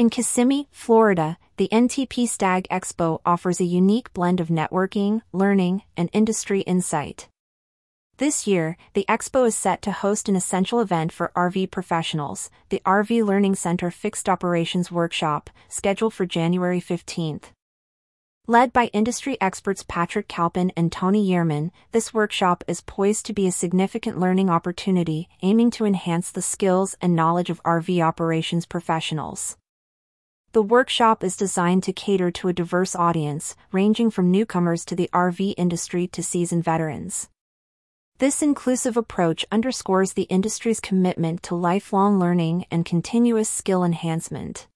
In Kissimmee, Florida, the NTP Stag Expo offers a unique blend of networking, learning, and industry insight. This year, the expo is set to host an essential event for RV professionals, the RV Learning Center Fixed Operations Workshop, scheduled for January 15th. Led by industry experts Patrick Calpin and Tony Yerman, this workshop is poised to be a significant learning opportunity aiming to enhance the skills and knowledge of RV operations professionals. The workshop is designed to cater to a diverse audience, ranging from newcomers to the RV industry to seasoned veterans. This inclusive approach underscores the industry's commitment to lifelong learning and continuous skill enhancement.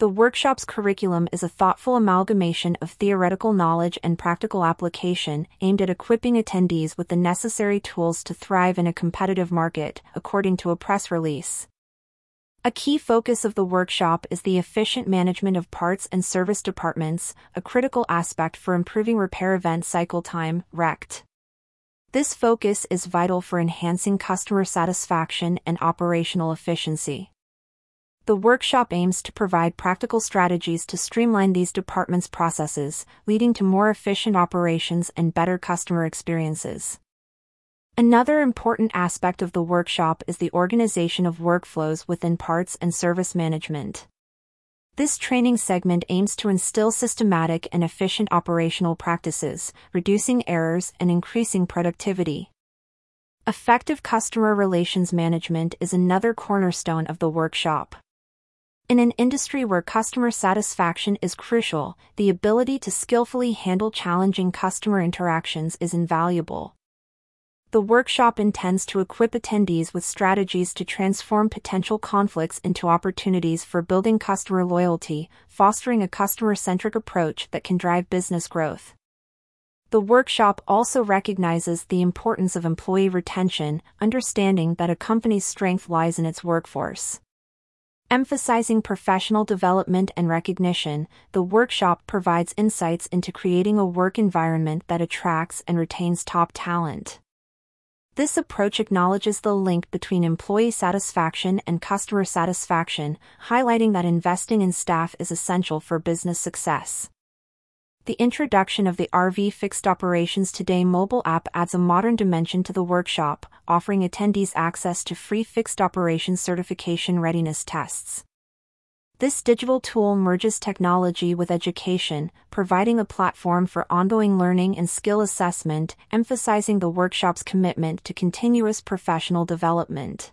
The workshop's curriculum is a thoughtful amalgamation of theoretical knowledge and practical application aimed at equipping attendees with the necessary tools to thrive in a competitive market, according to a press release. A key focus of the workshop is the efficient management of parts and service departments, a critical aspect for improving repair event cycle time, RECT. This focus is vital for enhancing customer satisfaction and operational efficiency. The workshop aims to provide practical strategies to streamline these departments' processes, leading to more efficient operations and better customer experiences. Another important aspect of the workshop is the organization of workflows within parts and service management. This training segment aims to instill systematic and efficient operational practices, reducing errors and increasing productivity. Effective customer relations management is another cornerstone of the workshop. In an industry where customer satisfaction is crucial, the ability to skillfully handle challenging customer interactions is invaluable. The workshop intends to equip attendees with strategies to transform potential conflicts into opportunities for building customer loyalty, fostering a customer centric approach that can drive business growth. The workshop also recognizes the importance of employee retention, understanding that a company's strength lies in its workforce. Emphasizing professional development and recognition, the workshop provides insights into creating a work environment that attracts and retains top talent. This approach acknowledges the link between employee satisfaction and customer satisfaction, highlighting that investing in staff is essential for business success. The introduction of the RV Fixed Operations Today mobile app adds a modern dimension to the workshop, offering attendees access to free fixed operations certification readiness tests. This digital tool merges technology with education, providing a platform for ongoing learning and skill assessment, emphasizing the workshop's commitment to continuous professional development.